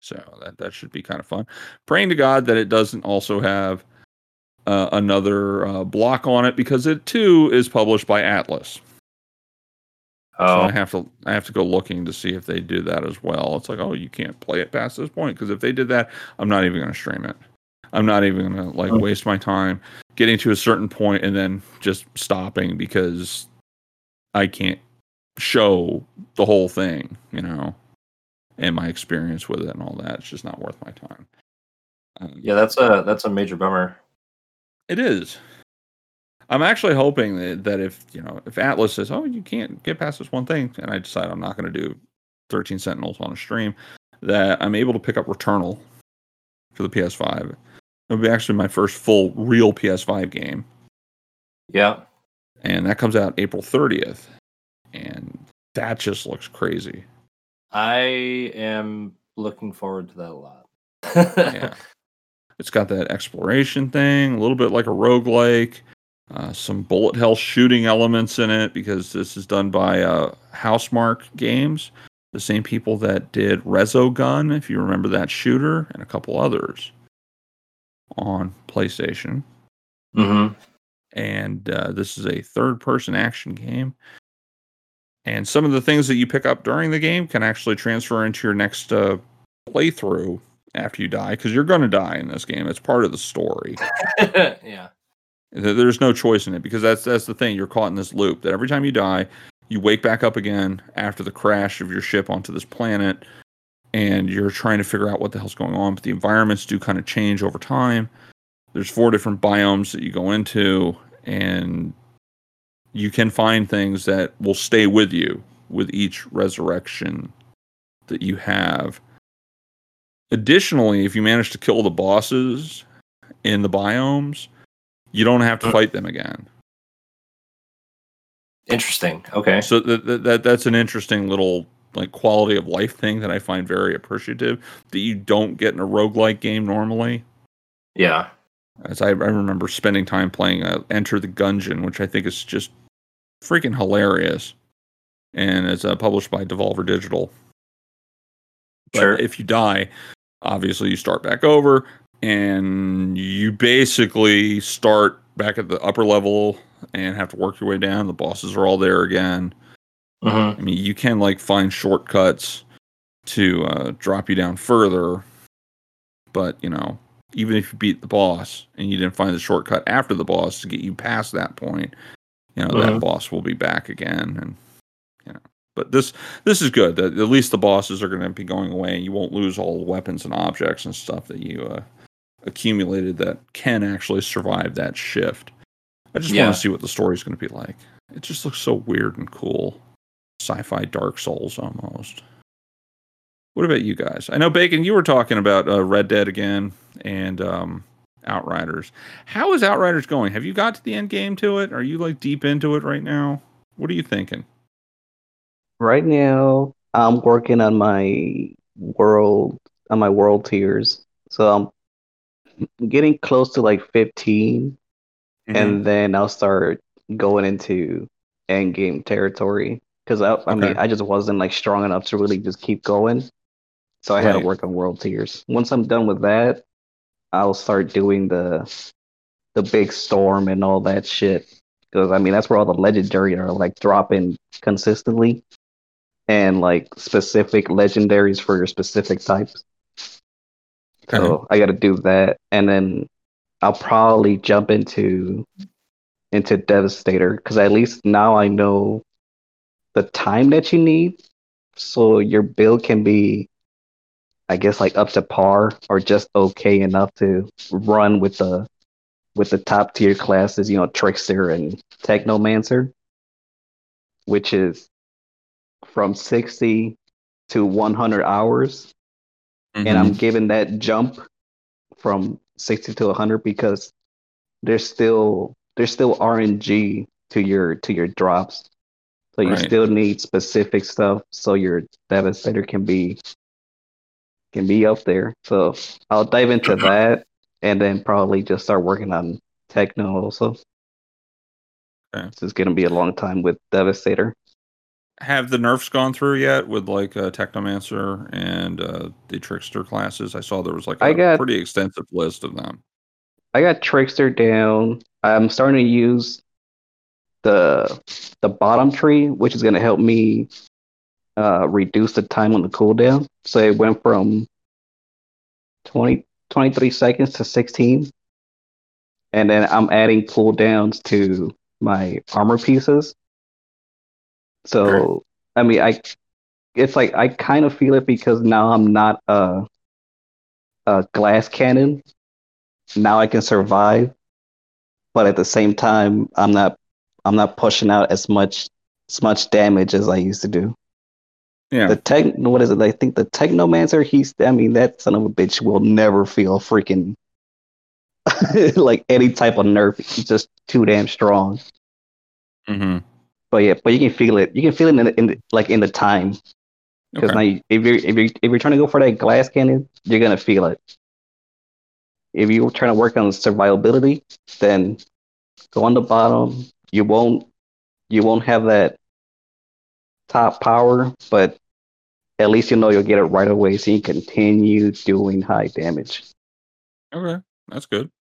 So that that should be kind of fun. Praying to God that it doesn't also have uh, another uh, block on it because it too is published by Atlus. So Oh, I have to I have to go looking to see if they do that as well. It's like, oh, you can't play it past this point because if they did that, I'm not even going to stream it. I'm not even going to like Hmm. waste my time getting to a certain point and then just stopping because I can't show the whole thing, you know, and my experience with it and all that. It's just not worth my time. Um, yeah. That's a that's a major bummer. It is. I'm actually hoping that, that if you know if Atlus says, "Oh, you can't get past this one thing," and I decide I'm not going to do 13 Sentinels on a stream, that I'm able to pick up Returnal for the PS5. It'll be actually my first full real PS5 game, Yeah. and that comes out April 30th, and that just looks crazy. I am looking forward to that a lot. yeah. It's got that exploration thing, a little bit like a roguelike, uh, some bullet hell shooting elements in it because this is done by uh, Housemarque Games, the same people that did Resogun, if you remember that shooter, and a couple others on PlayStation. hmm And uh, this is a third person action game. And some of the things that you pick up during the game can actually transfer into your next uh, playthrough after you die because you're going to die in this game. It's part of the story. yeah. There's no choice in it because that's that's the thing. You're caught in this loop that every time you die, you wake back up again after the crash of your ship onto this planet, and you're trying to figure out what the hell's going on. But the environments do kind of change over time. There's four different biomes that you go into, and you can find things that will stay with you with each resurrection that you have. Additionally, if you manage to kill the bosses in the biomes, you don't have to Mm. fight them again. Interesting. Okay. So that, that, that that's an interesting little like quality of life thing that I find very appreciative that you don't get in a roguelike game normally. Yeah. As I, I remember spending time playing uh, Enter the Gungeon, which I think is just freaking hilarious, and it's uh, published by Devolver Digital. But Sure. if you die, obviously you start back over, and you basically start back at the upper level and have to work your way down. The bosses are all there again. hmm I mean, you can like find shortcuts to uh, drop you down further, but you know, even if you beat the boss and you didn't find the shortcut after the boss to get you past that point, you know that Mhm. boss will be back again, and. But this this is good. That at least the bosses are going to be going away, and you won't lose all the weapons and objects and stuff that you uh, accumulated that can actually survive that shift. I just Yeah. want to see what the story's going to be like. It just looks so weird and cool sci-fi Dark Souls almost. What about you guys? I know Bacon, you were talking about uh, Red Dead again and um, Outriders. How is Outriders going? Have you got to the end game to it? Are you like deep into it right now? What are you thinking? Right now, I'm working on my world on my world tiers. So I'm getting close to like 15, Mm-hmm. and then I'll start going into end game territory. Because I, I mean, I just wasn't like strong enough to really just keep going. So I had to work on world tiers. Once I'm done with that, I'll start doing the the big storm and all that shit. Because I mean, that's where all the legendary are like dropping consistently, and like specific legendaries for your specific types. So I got to do that, and then I'll probably jump into into Devastator because at least now I know the time that you need, so your build can be I guess like up to par or just okay enough to run with the with the top tier classes, you know, Trickster and Technomancer, which is from 60 to 100 hours. And Mm-hmm. I'm giving that jump from 60 to 100 because there's still there's still RNG to your to your drops. So you Right. still need specific stuff so your devastator can be can be up there. So I'll dive into that and then probably just start working on techno also. Okay. It's just gonna be a long time with Devastator. Have the nerfs gone through yet with like uh, Technomancer and uh, the Trickster classes? I saw there was like a I got- pretty extensive list of them. I got Trickster down. I'm starting to use the the bottom tree, which is gonna help me uh, reduce the time on the cooldown. So it went from 20, 23 seconds to 16. And then I'm adding cooldowns to my armor pieces. So I mean I it's like I kind of feel it because now I'm not a a glass cannon. Now I can survive, but at the same time I'm not I'm not pushing out as much as much damage as I used to do. Yeah, The tech, what is it? I think the Technomancer. He's, I mean, that son of a bitch will never feel freaking like any type of nerf. He's just too damn strong. hmm But yeah, but you can feel it. You can feel it in, the, in the, like in the time because Okay. now you, if you're if you're if you're trying to go for that glass cannon, you're gonna feel it. If you're trying to work on survivability, then go on the bottom. You won't you won't have that top power, but at least you know you'll get it right away, so you can continue doing high damage. Okay, that's good.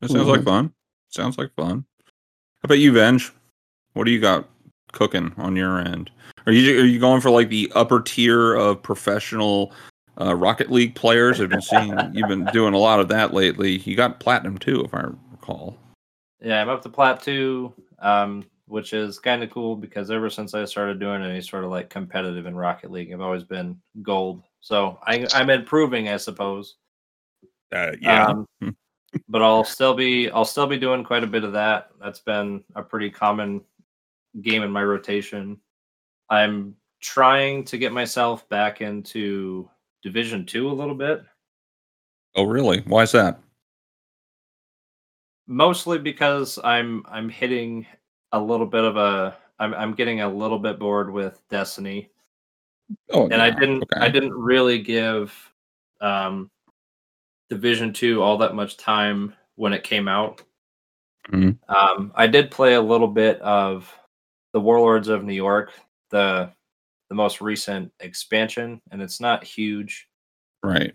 That sounds like Mhm. fun. Sounds like fun. How about you, Venge? What do you got cooking on your end? Are you are you going for like the upper tier of professional uh, Rocket League players? I've been seeing you've been doing a lot of that lately. You got platinum too, if I recall. Yeah, I'm up to plat two, um, which is kind of cool because ever since I started doing any sort of like competitive in Rocket League, I've always been gold. So I, I'm improving, I suppose. Uh, Um, but I'll still be I'll still be doing quite a bit of that. That's been a pretty common game in my rotation. I'm trying to get myself back into Division Two a little bit, oh, really? Why is that? mostly because I'm I'm hitting a little bit of a I'm I'm getting a little bit bored with Destiny. Oh, and I didn't okay. I didn't really give um Division Two all that much time when it came out. Mhm. Um, I did play a little bit of the Warlords of New York, the the most recent expansion, and it's not huge. Right.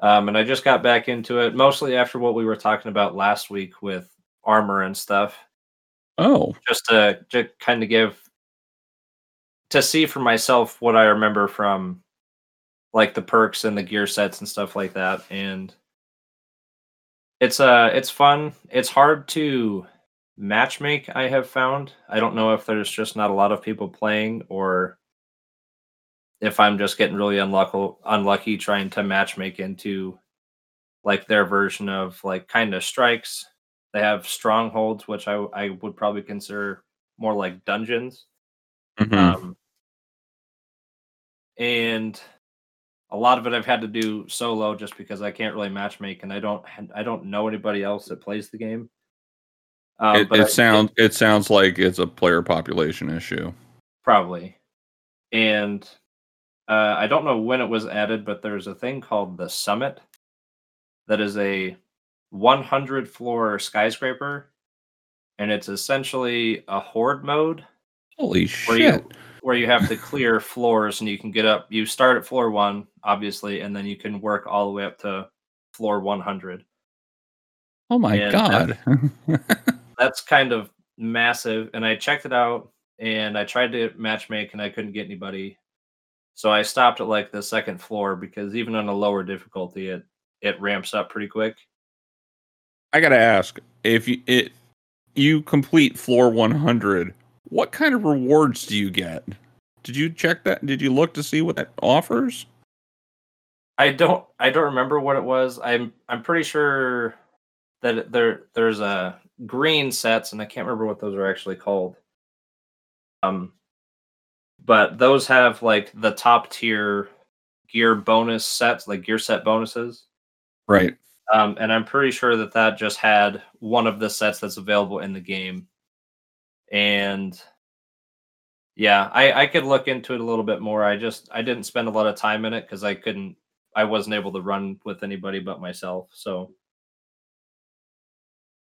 Um, and I just got back into it mostly after what we were talking about last week with armor and stuff Oh, just to just kind of give to see for myself what I remember from like the perks and the gear sets and stuff like that and it's uh it's fun it's hard to matchmake i have found i don't know if there's just not a lot of people playing or if i'm just getting really unlucky unlucky trying to matchmake into like their version of like kind of strikes they have strongholds which i i would probably consider more like dungeons mhm. um, and a lot of it I've had to do solo just because I can't really matchmake and I don't I don't know anybody else that plays the game. Um, it, it sounds it sounds like it's a player population issue. probably, and uh, I don't know when it was added, but there's a thing called the Summit that is a 100 floor skyscraper, and it's essentially a horde mode Holy where you shit! where you have to clear floors and you can get up you start at floor one obviously and then you can work all the way up to floor 100 Oh my and god! that's kind of massive and i checked it out and i tried to matchmake and i couldn't get anybody so i stopped at like the second floor because even on a lower difficulty it it ramps up pretty quick I gotta ask if you it you complete floor 100, what kind of rewards do you get? Did you check that? Did you look to see what that offers? I don't I don't remember what it was. I'm I'm pretty sure that there there's a green sets and I can't remember what those are actually called. Um but those have like the top tier gear bonus sets, like gear set bonuses. Right. Um, and I'm pretty sure that that just had one of the sets that's available in the game. And yeah, I, I could look into it a little bit more. I just I didn't spend a lot of time in it because I couldn't I wasn't able to run with anybody but myself. So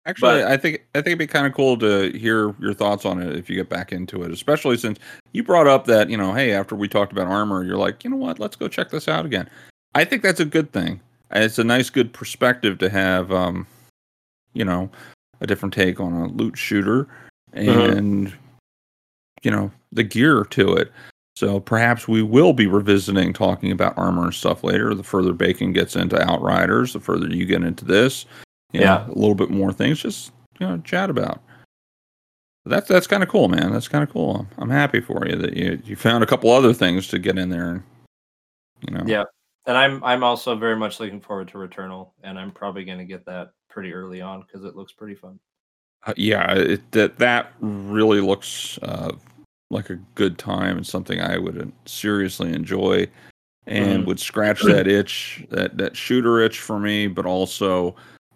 Actually, But- I think I think it'd be kind of cool to hear your thoughts on it if you get back into it, especially since you brought up that you know, hey, after we talked about armor, you're like, you know what, let's go check this out again. I think that's a good thing. It's a nice, good perspective to have, um, you know, a different take on a loot shooter and you know the gear to it. So perhaps we will be revisiting talking about armor and stuff later. The further Bacon gets into Outriders, the further you get into this, you know, Yeah. a little bit more things, just you know, chat about. That's that's kind of cool, man. That's kind of cool. I'm, I'm happy for you that you you found a couple other things to get in there. You know, Yeah. and I'm I'm also very much looking forward to Returnal, and I'm probably going to get that pretty early on because it looks pretty fun. Uh, yeah, it, that that really looks uh, like a good time and something I would uh, seriously enjoy, and Mhm. would scratch that itch, that that shooter itch for me, but also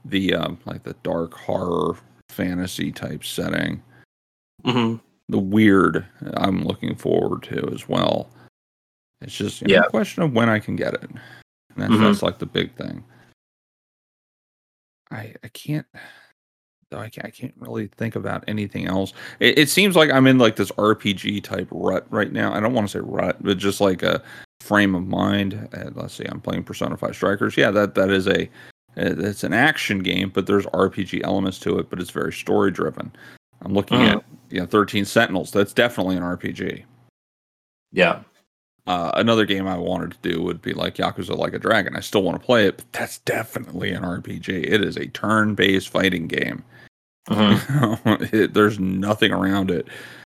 the um, like the dark horror fantasy type setting, Mm-hmm. the weird. I'm looking forward to as well. It's just you know, Yeah. a question of when I can get it. And that's, Mhm. that's like the big thing. I I can't though I can't, I can't really think about anything else. It, it seems like I'm in like this RPG type rut right now. I don't want to say rut, but just like a frame of mind. Uh, let's see, I'm playing Persona 5 Strikers. Yeah, that that is a uh, it's an action game, but there's RPG elements to it, but it's very story driven. I'm looking Mhm. at you know 13 Sentinels. That's definitely an RPG. Yeah. Uh, another game I wanted to do would be like Yakuza Like a Dragon. I still want to play it, but that's definitely an RPG. It is a turn-based fighting game. Mhm. It- there's nothing around it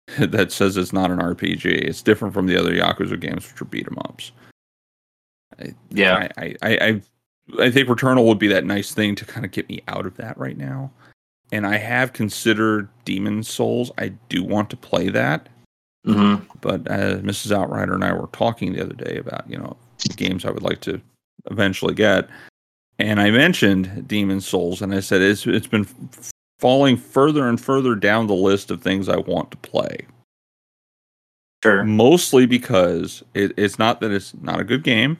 that says it's not an RPG. It's different from the other Yakuza games, which are beat 'em ups. I- Yeah. I, I, I, I, think Returnal would be that nice thing to kind of get me out of that right now. And I have considered Demon's Souls. I do want to play that, Mm-hmm. but uh, Mrs. Outrider and I were talking the other day about you know games I would like to eventually get, and I mentioned Demon's Souls, and I said it's it's been f- falling further and further down the list of things I want to play. Sure. Mostly because it, it's not that it's not a good game.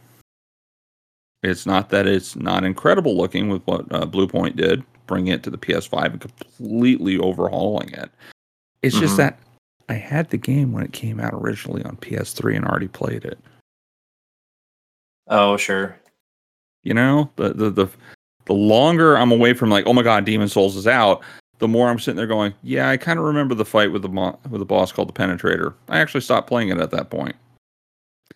It's not that it's not incredible looking with what uh, Bluepoint did, bringing it to the PS5 and completely overhauling it. It's just Mhm. that I had the game when it came out originally on PS3 and already played it. Oh, sure. You know, the the the, the longer I'm away from like, oh my god, Demon's Souls is out, the more I'm sitting there going, yeah, I kind of remember the fight with the mo- with the boss called the Penetrator. I actually stopped playing it at that point.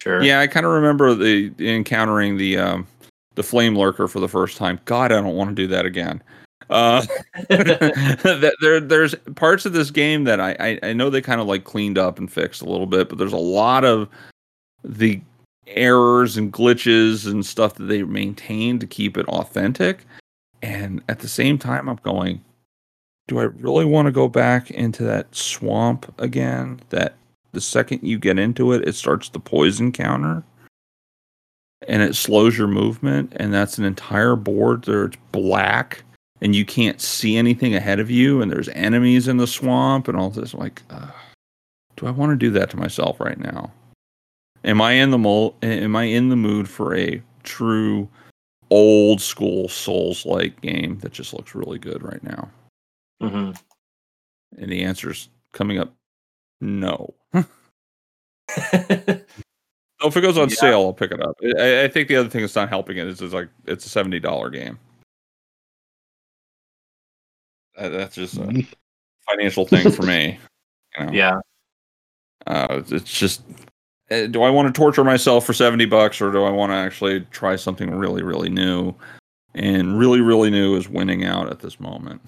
Sure. Yeah, I kind of remember the encountering the um the flame lurker for the first time. God, I don't want to do that again. Uh, there there's parts of this game that I, I I know they kind of like cleaned up and fixed a little bit, but there's a lot of the errors and glitches and stuff that they maintain to keep it authentic. And at the same time, I'm going, do I really want to go back into that swamp again? That the second you get into it, it starts the poison counter and it slows your movement. And that's an entire board there. It's black and you can't see anything ahead of you. And there's enemies in the swamp and all this. Like, uh, do I want to do that to myself right now? Am I in the mo- Am I in the mood for a true old school Souls like game that just looks really good right now? hmm And the answer's coming up no. Oh, if it goes on Yeah. sale, I'll pick it up. I, I think the other thing that's not helping it is it's like it's a seventy dollar game. That's just a financial thing for me. You know? yeah. uh, it's just. uh, Do I want to torture myself for seventy bucks, or do I want to actually try something really, really new? And really, really new is winning out at this moment.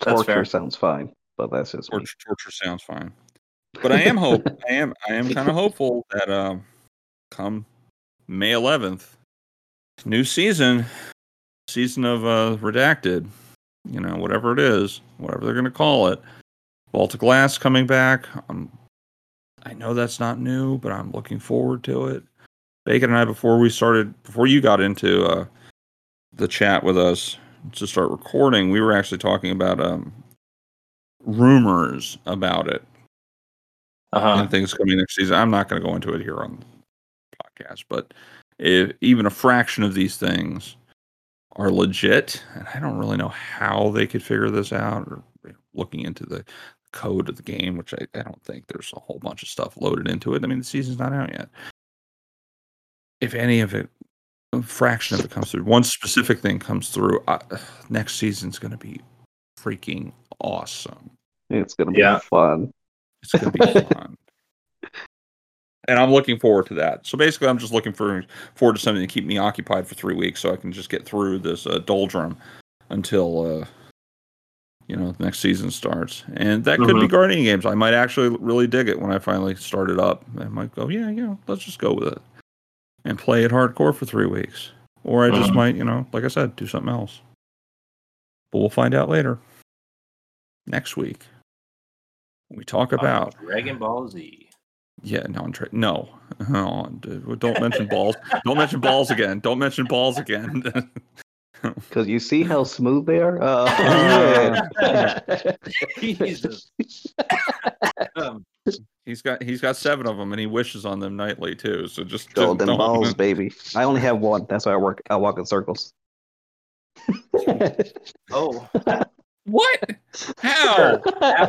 That's Torture fair. sounds fine, but that's just. Torture, torture sounds fine, but I am hope I am I am kind of hopeful that um, come May 11th, new season, season of uh, Redacted, you know, whatever it is, whatever they're going to call it. Vault of Glass coming back. Um, I know that's not new, but I'm looking forward to it. Bacon and I, before we started, before you got into uh, the chat with us to start recording, we were actually talking about um, rumors about it Uh-huh. and things coming next season. I'm not going to go into it here on the podcast, but if even a fraction of these things are legit, and I don't really know how they could figure this out, or you know, looking into the code of the game, which I, I don't think there's a whole bunch of stuff loaded into it. I mean, the season's not out yet. If any of it, a fraction of it comes through, one specific thing comes through, uh, next season's going to be freaking awesome. It's gonna be Yeah. fun. It's gonna be fun. And I'm looking forward to that. So basically, I'm just looking for forward to something to keep me occupied for three weeks, so I can just get through this uh, doldrum until uh, you know the next season starts. And that could be Mhm. Guardian games. I might actually really dig it when I finally start it up. I might go, yeah, yeah, let's just go with it and play it hardcore for three weeks. Or I just Mhm. might, you know, like I said, do something else. But we'll find out later. Next week. When we talk about Dragon Ball Z. yeah, no, I'm tra- no, no, don't mention balls. Don't mention balls again. Don't mention balls again. Because you see how smooth they are. Uh, Uh, Jesus. Um, he's got he's got seven of them, and he wishes on them nightly too. So just Golden don't- balls, baby. I only have one. That's why I work. I walk in circles. oh, What? How?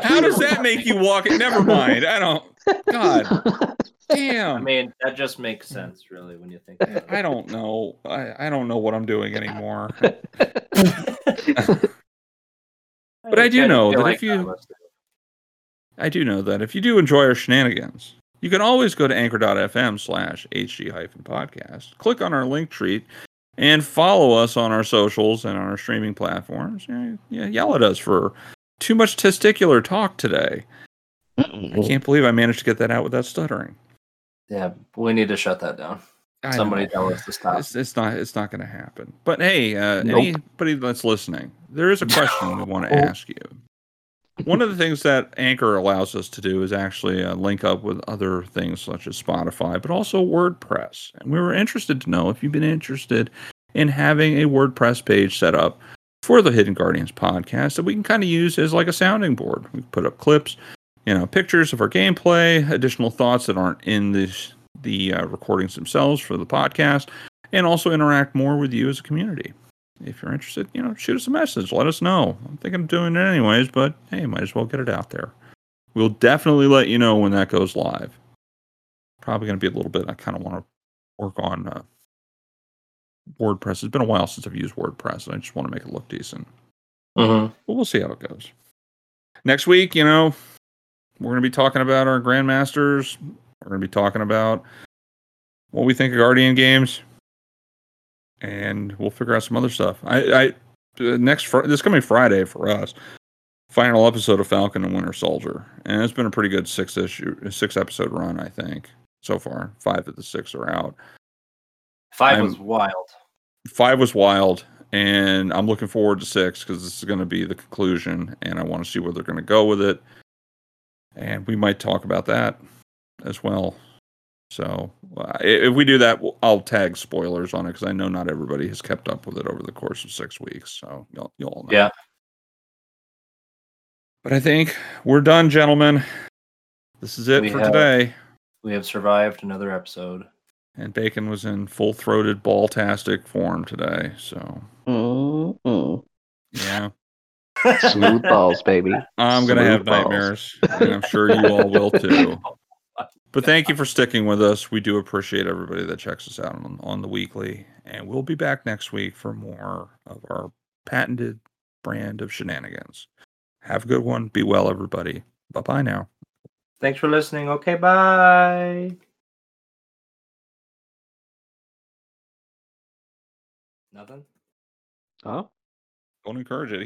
How does that make you walk it? Never mind. I don't. God Damn. I mean, that just makes sense, really, when you think about it. I don't know. I, I don't know what I'm doing anymore. But I do know that if you- I I do know that if you do enjoy our shenanigans, you can always go to anchor.fm slash HG hyphen podcast, click on our Linktree, and follow us on our socials and on our streaming platforms. Yeah, yeah, yell at us for too much testicular talk today. I can't believe I managed to get that out without stuttering. Yeah, we need to shut that down. I Somebody know. tell us to stop. It's, it's not. It's not going to happen. But hey, uh, Nope. anybody that's listening, there is a question we want to Oh. ask you. One of the things that Anchor allows us to do is actually uh, link up with other things such as Spotify, but also WordPress. And we were interested to know if you've been interested in having a WordPress page set up for the Hidden Guardians podcast that we can kind of use as like a sounding board. We put up clips, you know, pictures of our gameplay, additional thoughts that aren't in the the uh, recordings themselves for the podcast, and also interact more with you as a community. If you're interested, you know, shoot us a message. Let us know. I'm thinking of doing it anyways, but hey, might as well get it out there. We'll definitely let you know when that goes live. Probably going to be a little bit. I kind of want to work on uh, WordPress. It's been a while since I've used WordPress, and I just want to make it look decent. Mhm. But we'll see how it goes. Next week, you know, we're going to be talking about our Grandmasters. We're going to be talking about what we think of Guardian games, and we'll figure out some other stuff. I, I next fr- this coming Friday for us, final episode of Falcon and Winter Soldier, and it's been a pretty good six issue, six episode run, I think so far. Five of the six are out. 5 I'm- was wild. five was wild and i'm looking forward to six because this is going to be the conclusion and i want to see where they're going to go with it and we might talk about that as well so uh, if we do that i'll tag spoilers on it because i know not everybody has kept up with it over the course of six weeks so you'll, you'll all know Yeah. but i think we're done gentlemen this is it We for have- today We have survived another episode. and bacon was in full-throated ball-tastic form today so Mm-mm. yeah Smooth balls, baby. I'm gonna have balls. nightmares, and I'm sure you all will too. But thank you for sticking with us. We do appreciate everybody that checks us out on, on the weekly, and we'll be back next week for more of our patented brand of shenanigans. Have a good one. Be well, everybody. Bye bye now. Thanks for listening. Okay, bye. Nothing? Huh? Don't encourage it.